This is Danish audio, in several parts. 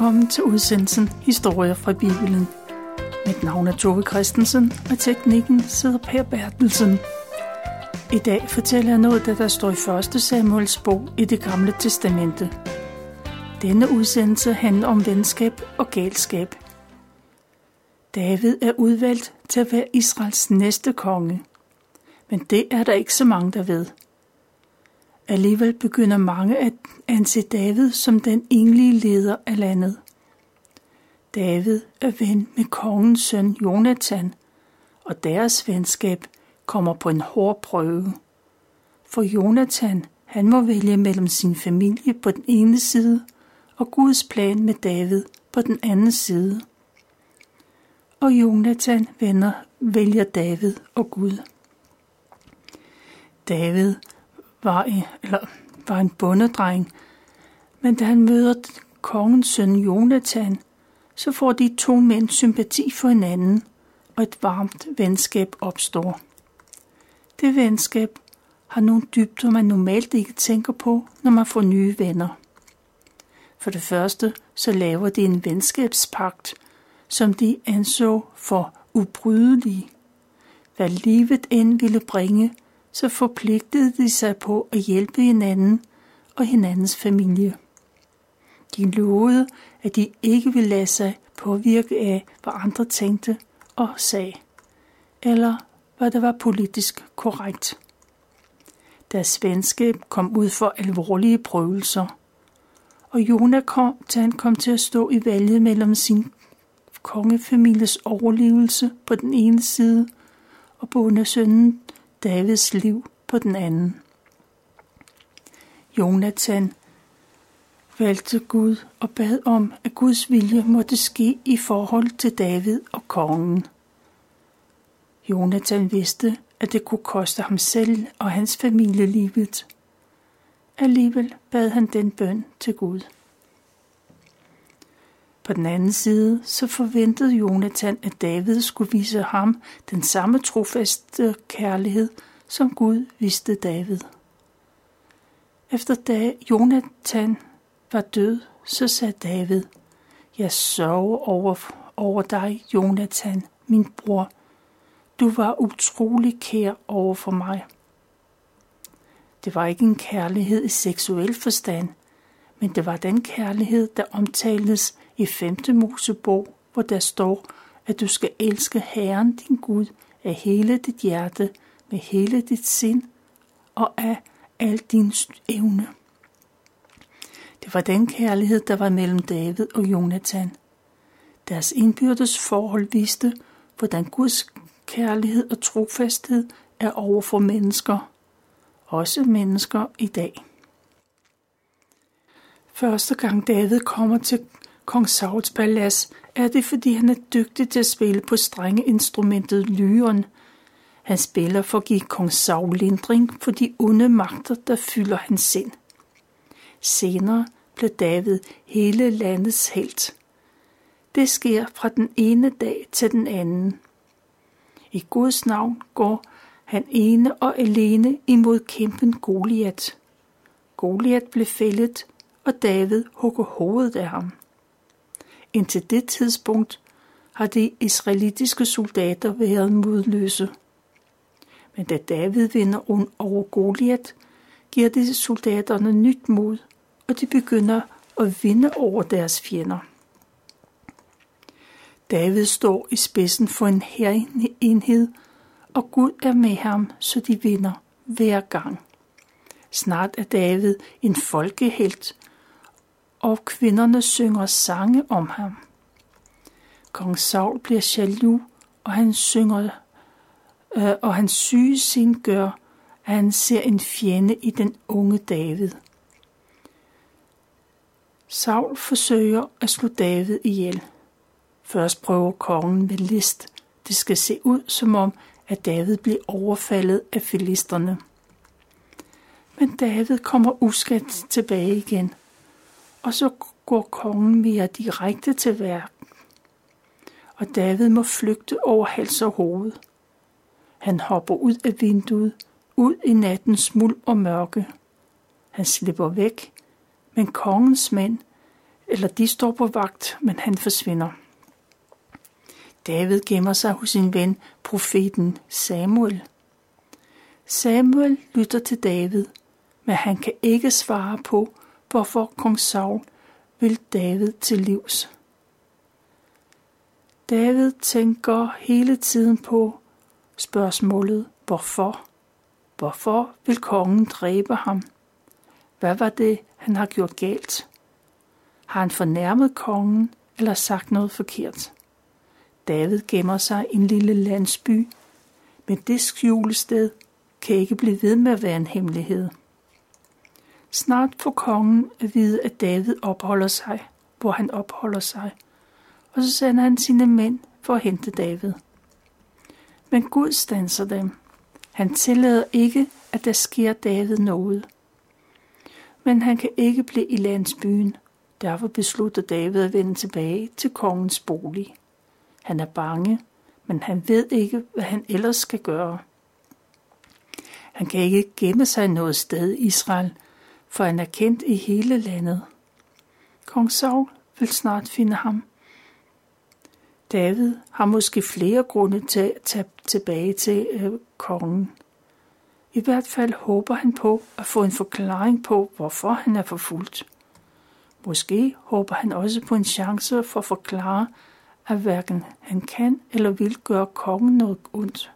Velkommen til udsendelsen Historier fra Bibelen. Mit navn er Tove Christensen, og teknikken sidder Per Bertelsen. I dag fortæller jeg noget, der, der står i 1. Samuels bog i det gamle testamente. Denne udsendelse handler om venskab og galskab. David er udvalgt til at være Israels næste konge. Men det er der ikke så mange, der ved – Alligevel begynder mange at anse David som den enlige leder af landet. David er ven med kongens søn Jonathan, og deres venskab kommer på en hård prøve. For Jonathan, han må vælge mellem sin familie på den ene side og Guds plan med David på den anden side. Og Jonathan venner vælger David og Gud. David var, i, eller var en bondedreng, men da han møder kongens søn Jonathan, så får de to mænd sympati for hinanden, og et varmt venskab opstår. Det venskab har nogle dybder, man normalt ikke tænker på, når man får nye venner. For det første, så laver de en venskabspagt, som de anså for ubrydelig. Hvad livet end ville bringe, så forpligtede de sig på at hjælpe hinanden og hinandens familie. De lovede, at de ikke ville lade sig påvirke af, hvad andre tænkte og sagde, eller hvad der var politisk korrekt. Deres venskab kom ud for alvorlige prøvelser, og Jonathan kom til at stå i valget mellem sin kongefamilies overlevelse på den ene side og bondesønnen Davids liv på den anden. Jonathan valgte Gud og bad om, at Guds vilje måtte ske i forhold til David og kongen. Jonathan vidste, at det kunne koste ham selv og hans familie livet. Alligevel bad han den bøn til Gud. På den anden side, så forventede Jonathan, at David skulle vise ham den samme trofaste kærlighed, som Gud viste David. Efter da Jonathan var død, så sagde David, Jeg sørger over, over dig, Jonathan, min bror. Du var utrolig kær over for mig. Det var ikke en kærlighed i seksuel forstand, men det var den kærlighed, der omtales i 5. Mosebog, hvor der står, at du skal elske Herren din Gud af hele dit hjerte, med hele dit sind og af al din evne. Det var den kærlighed, der var mellem David og Jonathan. Deres indbyrdes forhold viste, hvordan Guds kærlighed og trofasthed er over for mennesker, også mennesker i dag. Første gang David kommer til kong Sauls palads, er det fordi han er dygtig til at spille på strengeinstrumentet lyren. Han spiller for at give kong Saul lindring for de onde magter, der fylder hans sind. Senere blev David hele landets helt. Det sker fra den ene dag til den anden. I Guds navn går han ene og alene imod kæmpen Goliat. Goliat blev fældet, og David hugger hovedet af ham. Indtil det tidspunkt har de israelitiske soldater været modløse. Men da David vinder over Goliat, giver det soldaterne nyt mod, og de begynder at vinde over deres fjender. David står i spidsen for en enhed, og Gud er med ham, så de vinder hver gang. Snart er David en folkehelt, og kvinderne synger sange om ham. Kong Saul bliver jaloux, og han synger, øh, og hans syge sin gør, at han ser en fjende i den unge David. Saul forsøger at slå David ihjel. Først prøver kongen med list. Det skal se ud som om, at David bliver overfaldet af filisterne. Men David kommer uskadt tilbage igen, og så går kongen mere direkte til værk. Og David må flygte over hals og hoved. Han hopper ud af vinduet, ud i nattens muld og mørke. Han slipper væk, men kongens mænd eller de står på vagt, men han forsvinder. David gemmer sig hos sin ven, profeten Samuel. Samuel lytter til David, men han kan ikke svare på, hvorfor kong Saul vil David til livs. David tænker hele tiden på spørgsmålet, hvorfor? Hvorfor vil kongen dræbe ham? Hvad var det, han har gjort galt? Har han fornærmet kongen eller sagt noget forkert? David gemmer sig i en lille landsby, men det skjulested kan ikke blive ved med at være en hemmelighed. Snart får kongen at vide, at David opholder sig, hvor han opholder sig, og så sender han sine mænd for at hente David. Men Gud stanser dem. Han tillader ikke, at der sker David noget. Men han kan ikke blive i landsbyen. Derfor beslutter David at vende tilbage til kongens bolig. Han er bange, men han ved ikke, hvad han ellers skal gøre. Han kan ikke gemme sig noget sted i Israel, for han er kendt i hele landet. Kong Saul vil snart finde ham. David har måske flere grunde til at tage tilbage til øh, kongen. I hvert fald håber han på at få en forklaring på, hvorfor han er forfulgt. Måske håber han også på en chance for at forklare, at hverken han kan eller vil gøre kongen noget ondt.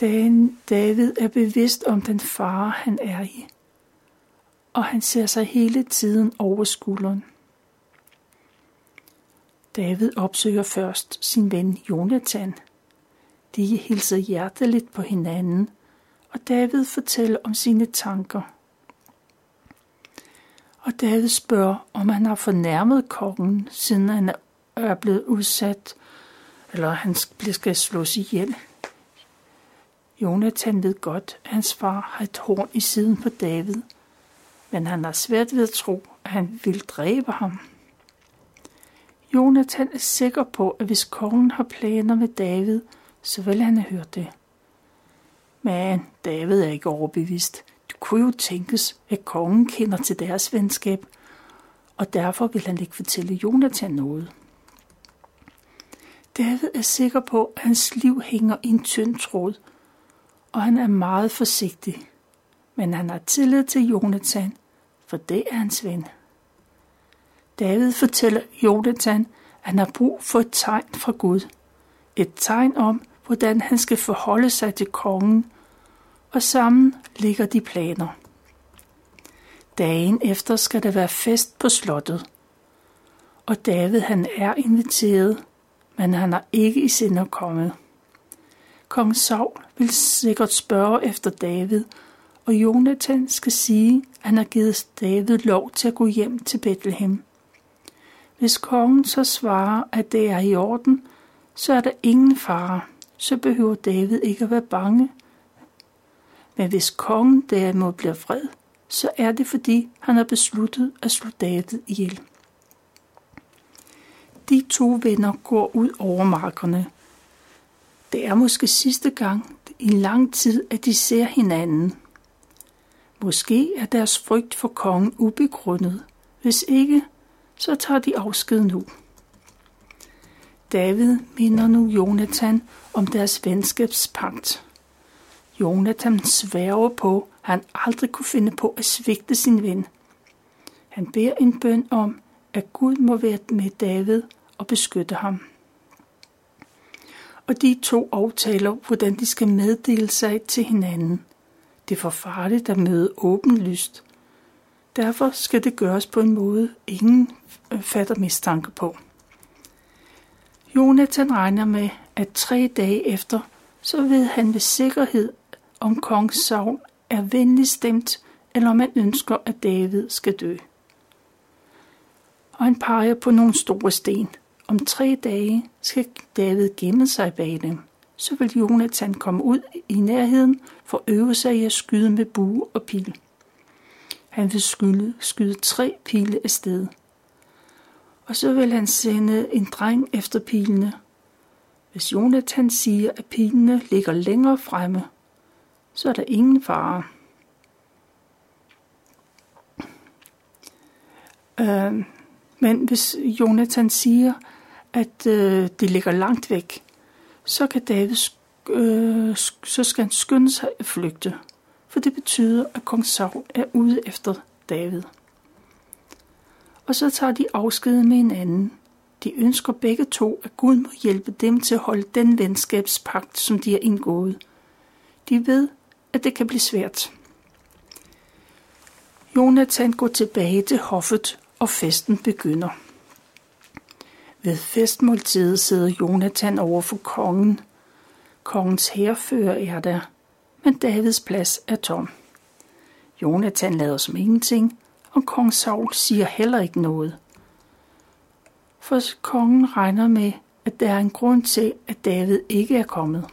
David er bevidst om den fare, han er i, og han ser sig hele tiden over skulderen. David opsøger først sin ven Jonathan. De hilser hjerteligt på hinanden, og David fortæller om sine tanker. Og David spørger, om han har fornærmet kongen, siden han er blevet udsat, eller han skal slås ihjel. Jonathan ved godt, at hans far har et horn i siden på David, men han har svært ved at tro, at han vil dræbe ham. Jonathan er sikker på, at hvis kongen har planer med David, så vil han have hørt det. Men David er ikke overbevist. Det kunne jo tænkes, at kongen kender til deres venskab, og derfor vil han ikke fortælle Jonathan noget. David er sikker på, at hans liv hænger i en tynd tråd, og han er meget forsigtig. Men han har tillid til Jonathan, for det er hans ven. David fortæller Jonathan, at han har brug for et tegn fra Gud. Et tegn om, hvordan han skal forholde sig til kongen, og sammen ligger de planer. Dagen efter skal der være fest på slottet, og David han er inviteret, men han har ikke i sinde at komme. Kong Saul vil sikkert spørge efter David, og Jonathan skal sige, at han har givet David lov til at gå hjem til Bethlehem. Hvis kongen så svarer, at det er i orden, så er der ingen fare. Så behøver David ikke at være bange. Men hvis kongen derimod bliver vred, så er det fordi, han har besluttet at slå David ihjel. De to venner går ud over markerne. Det er måske sidste gang i lang tid, at de ser hinanden. Måske er deres frygt for kongen ubegrundet. Hvis ikke, så tager de afsked nu. David minder nu Jonathan om deres venskabspagt. Jonathan sværger på, at han aldrig kunne finde på at svigte sin ven. Han beder en bøn om, at Gud må være med David og beskytte ham. Og de to aftaler, hvordan de skal meddele sig til hinanden. Det er for farligt at møde åbenlyst. Derfor skal det gøres på en måde, ingen øh, fatter mistanke på. Jonathan regner med, at tre dage efter, så ved han ved sikkerhed, om kong Saul er venlig stemt, eller om han ønsker, at David skal dø. Og han peger på nogle store sten. Om tre dage skal David gemme sig bag dem. Så vil Jonathan komme ud i nærheden for at øve sig i at skyde med bue og pil. Han vil skyde, skyde tre pile afsted. Og så vil han sende en dreng efter pilene. Hvis Jonathan siger, at pilene ligger længere fremme, så er der ingen fare. Øh, men hvis Jonathan siger, at øh, de ligger langt væk, så kan David øh, så skal han skynde sig at flygte, for det betyder, at kong Saul er ude efter David. Og så tager de afsked med hinanden. De ønsker begge to, at Gud må hjælpe dem til at holde den venskabspagt, som de har indgået. De ved, at det kan blive svært. Jonathan går tilbage til hoffet, og festen begynder. Ved festmåltidet sidder Jonathan over for kongen. Kongens herfører er der, men Davids plads er tom. Jonathan lader som ingenting, og kong Saul siger heller ikke noget. For kongen regner med, at der er en grund til, at David ikke er kommet.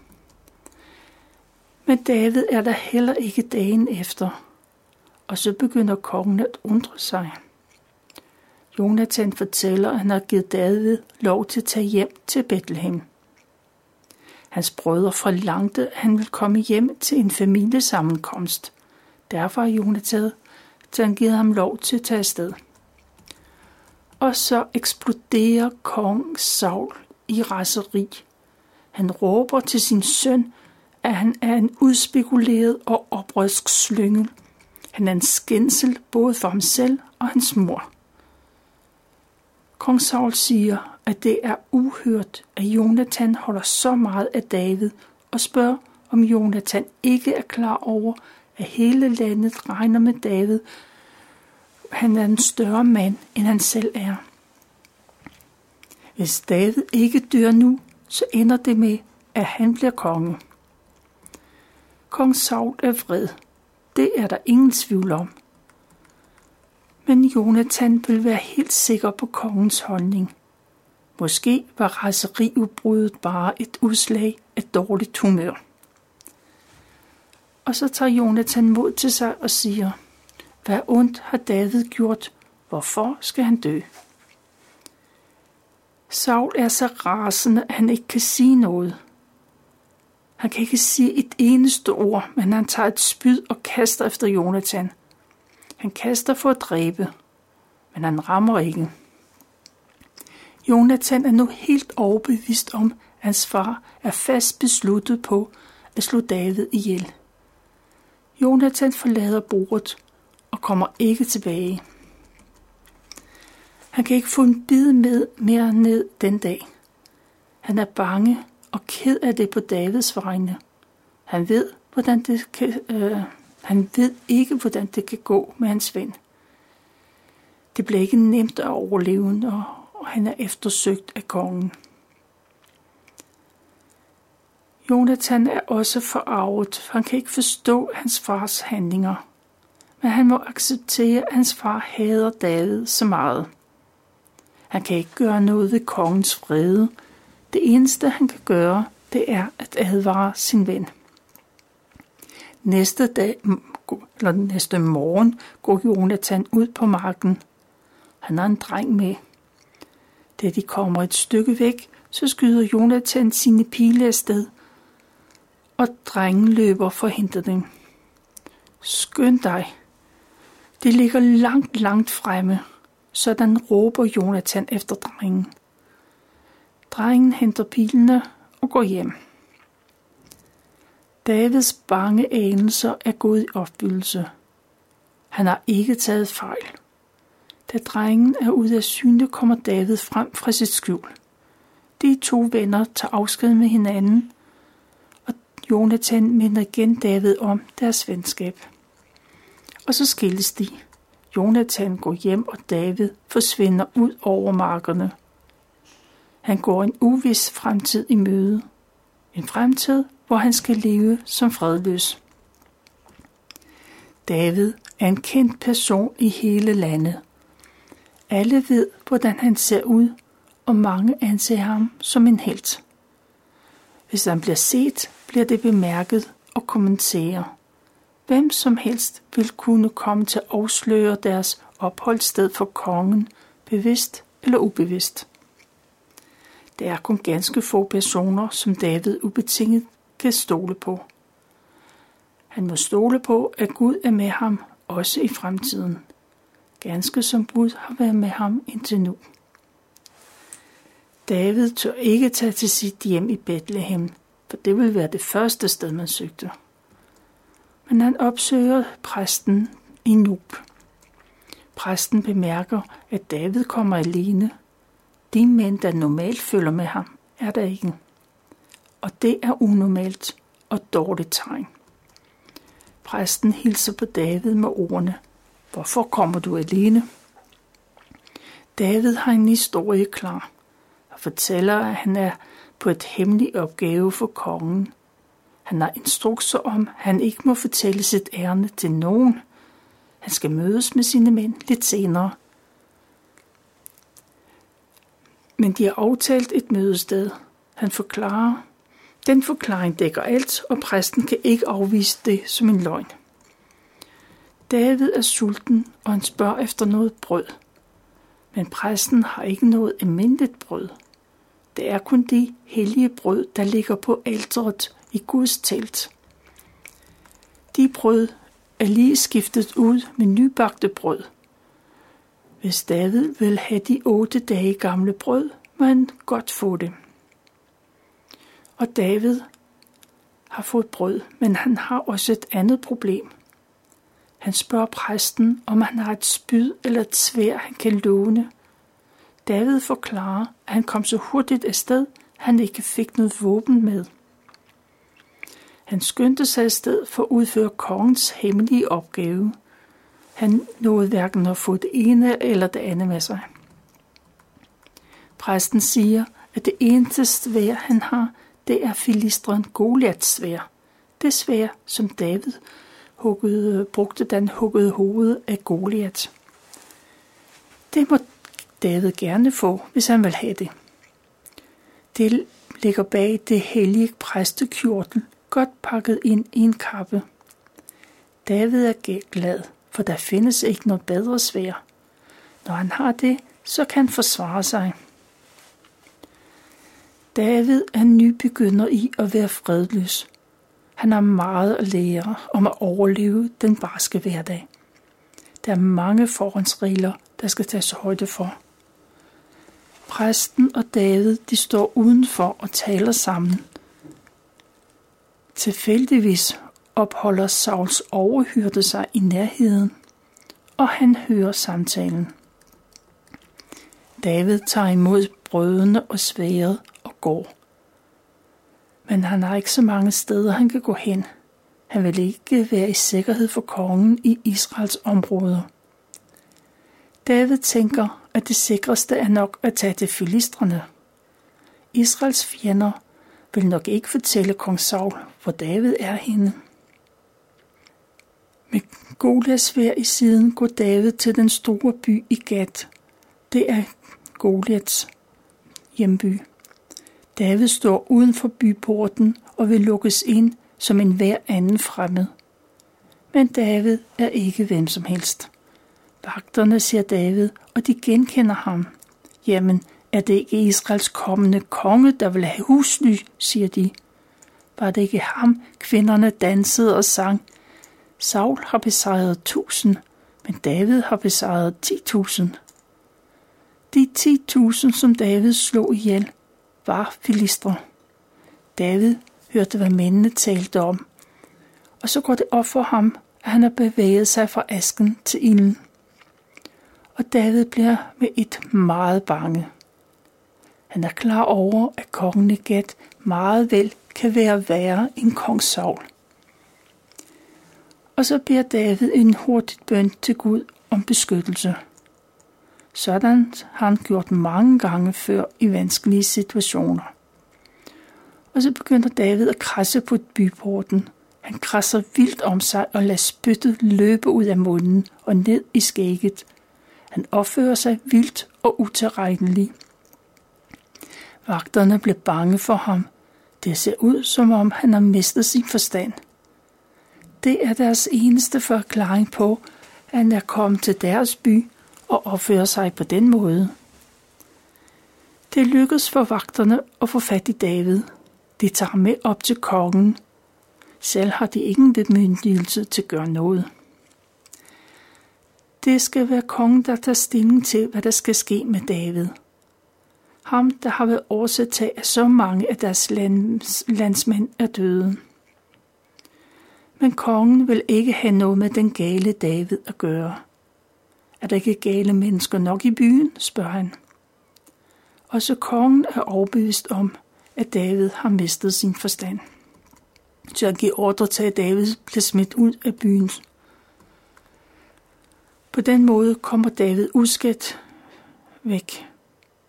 Men David er der heller ikke dagen efter, og så begynder kongen at undre sig. Jonathan fortæller, at han har givet David lov til at tage hjem til Bethlehem. Hans brødre forlangte, at han ville komme hjem til en familiesammenkomst. Derfor har Jonathan han givet ham lov til at tage afsted. Og så eksploderer kong Saul i raseri. Han råber til sin søn, at han er en udspekuleret og oprørsk slyngel. Han er en skændsel både for ham selv og hans mor. Kong Saul siger, at det er uhørt, at Jonathan holder så meget af David og spørger, om Jonathan ikke er klar over, at hele landet regner med David. Han er en større mand, end han selv er. Hvis David ikke dør nu, så ender det med, at han bliver konge. Kong Saul er vred. Det er der ingen tvivl om. Men Jonathan ville være helt sikker på kongens holdning. Måske var raseriudbruddet bare et udslag af dårligt humør. Og så tager Jonathan mod til sig og siger, hvad ondt har David gjort? Hvorfor skal han dø? Saul er så rasende, at han ikke kan sige noget. Han kan ikke sige et eneste ord, men han tager et spyd og kaster efter Jonathan. Han kaster for at dræbe, men han rammer ikke. Jonathan er nu helt overbevist om, at hans far er fast besluttet på at slå David ihjel. Jonathan forlader bordet og kommer ikke tilbage. Han kan ikke få en bid med mere ned den dag. Han er bange og ked af det på Davids vegne. Han ved, hvordan det kan, øh, han ved ikke, hvordan det kan gå med hans ven. Det bliver ikke nemt at overleve, og han er eftersøgt af kongen. Jonathan er også forarvet, for han kan ikke forstå hans fars handlinger. Men han må acceptere, at hans far hader David så meget. Han kan ikke gøre noget ved kongens vrede. Det eneste, han kan gøre, det er at advare sin ven. Næste dag, eller næste morgen, går Jonathan ud på marken. Han har en dreng med. Da de kommer et stykke væk, så skyder Jonathan sine pile afsted, og drengen løber for at hente dem. Skynd dig. Det ligger langt, langt fremme. Sådan råber Jonathan efter drengen. Drengen henter pilene og går hjem. Davids bange anelser er gået i opfyldelse. Han har ikke taget fejl. Da drengen er ude af syne, kommer David frem fra sit skjul. De to venner tager afsked med hinanden, og Jonathan minder igen David om deres venskab. Og så skilles de. Jonathan går hjem, og David forsvinder ud over markerne. Han går en uvis fremtid i møde. En fremtid, hvor han skal leve som fredløs. David er en kendt person i hele landet. Alle ved, hvordan han ser ud, og mange anser ham som en helt. Hvis han bliver set, bliver det bemærket og kommenteret. Hvem som helst vil kunne komme til at afsløre deres opholdssted for kongen, bevidst eller ubevidst. Det er kun ganske få personer, som David ubetinget kan stole på. Han må stole på, at Gud er med ham også i fremtiden. ganske som Gud har været med ham indtil nu. David tør ikke tage til sit hjem i Bethlehem, for det vil være det første sted, man søgte. Men han opsøger præsten i Nub. Præsten bemærker, at David kommer alene. De mænd, der normalt følger med ham, er der ikke. Og det er unormalt og dårligt tegn. Præsten hilser på David med ordene, Hvorfor kommer du alene? David har en historie klar og fortæller, at han er på et hemmeligt opgave for kongen. Han har instrukser om, at han ikke må fortælle sit ærne til nogen. Han skal mødes med sine mænd lidt senere. Men de har aftalt et mødested. Han forklarer. Den forklaring dækker alt, og præsten kan ikke afvise det som en løgn. David er sulten, og han spørger efter noget brød. Men præsten har ikke noget almindeligt brød. Det er kun det hellige brød, der ligger på alteret i Guds telt. De brød er lige skiftet ud med nybagte brød. Hvis David vil have de otte dage gamle brød, må han godt få det. Og David har fået brød, men han har også et andet problem. Han spørger præsten, om han har et spyd eller et svær, han kan låne. David forklarer, at han kom så hurtigt afsted, at han ikke fik noget våben med. Han skyndte sig afsted for at udføre kongens hemmelige opgave. Han nåede hverken at få det ene eller det andet med sig. Præsten siger, at det eneste svær, han har, det er filistren Goliaths svær. Det svær, som David huggede, brugte, da han huggede hovedet af Goliath. Det må David gerne få, hvis han vil have det. Det ligger bag det hellige præstekjortel, godt pakket ind i en kappe. David er glad, for der findes ikke noget bedre svær. Når han har det, så kan han forsvare sig. David er nybegynder i at være fredløs. Han har meget at lære om at overleve den barske hverdag. Der er mange forhåndsregler, der skal tages højde for. Præsten og David, de står udenfor og taler sammen. Tilfældigvis opholder Sauls overhyrde sig i nærheden, og han hører samtalen. David tager imod brødene og sværet går. Men han har ikke så mange steder, han kan gå hen. Han vil ikke være i sikkerhed for kongen i Israels områder. David tænker, at det sikreste er nok at tage til filistrene. Israels fjender vil nok ikke fortælle kong Saul, hvor David er henne. Med Golias svær i siden går David til den store by i Gat. Det er Goliaths hjemby. David står uden for byporten og vil lukkes ind som en hver anden fremmed. Men David er ikke hvem som helst. Vagterne ser David, og de genkender ham. Jamen, er det ikke Israels kommende konge, der vil have husly, siger de. Var det ikke ham, kvinderne dansede og sang? Saul har besejret tusind, men David har besejret ti tusind. De ti tusind, som David slog ihjel, var filistre. David hørte, hvad mændene talte om, og så går det op for ham, at han har bevæget sig fra asken til ilden. Og David bliver med et meget bange. Han er klar over, at kongen i meget vel kan være værre end kong Saul. Og så beder David en hurtig bøn til Gud om beskyttelse. Sådan har han gjort mange gange før i vanskelige situationer. Og så begynder David at krasse på byporten. Han krasser vildt om sig og lader spyttet løbe ud af munden og ned i skægget. Han opfører sig vildt og utilregnelig. Vagterne blev bange for ham. Det ser ud, som om han har mistet sin forstand. Det er deres eneste forklaring på, at han er kommet til deres by og opføre sig på den måde. Det lykkes for vagterne at få fat i David. De tager med op til kongen. Selv har de ingen bemyndigelse til at gøre noget. Det skal være kongen, der tager stilling til, hvad der skal ske med David. Ham, der har været årsag til, at så mange af deres lands, landsmænd er døde. Men kongen vil ikke have noget med den gale David at gøre. Er der ikke gale mennesker nok i byen, spørger han. Også kongen er overbevist om, at David har mistet sin forstand. Så han giver ordre til, at David bliver smidt ud af byen. På den måde kommer David uskadt væk.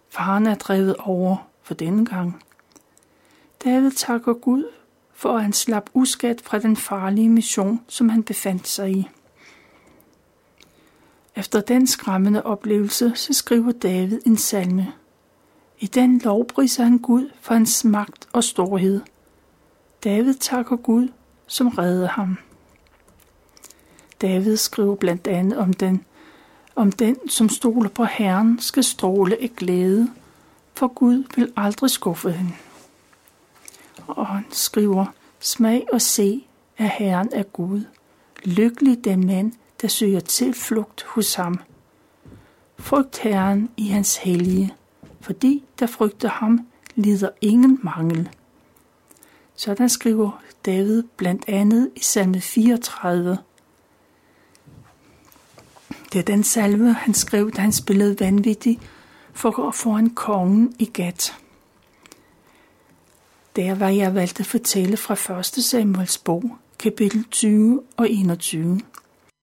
Faren er drevet over for denne gang. David takker Gud for at han slap uskat fra den farlige mission, som han befandt sig i. Efter den skræmmende oplevelse, så skriver David en salme. I den lovpriser han Gud for hans magt og storhed. David takker Gud, som redder ham. David skriver blandt andet om den, om den, som stoler på Herren, skal stråle af glæde, for Gud vil aldrig skuffe hende. Og han skriver, smag og se, at Herren er Gud. Lykkelig den mand, der søger tilflugt hos ham. Frygt Herren i hans hellige, fordi der frygter ham, lider ingen mangel. Sådan skriver David blandt andet i salme 34. Det er den salve, han skrev, da han spillede vanvittig for at få en kongen i gat. Der var jeg valgt at fortælle fra 1. Samuels bog, kapitel 20 og 21.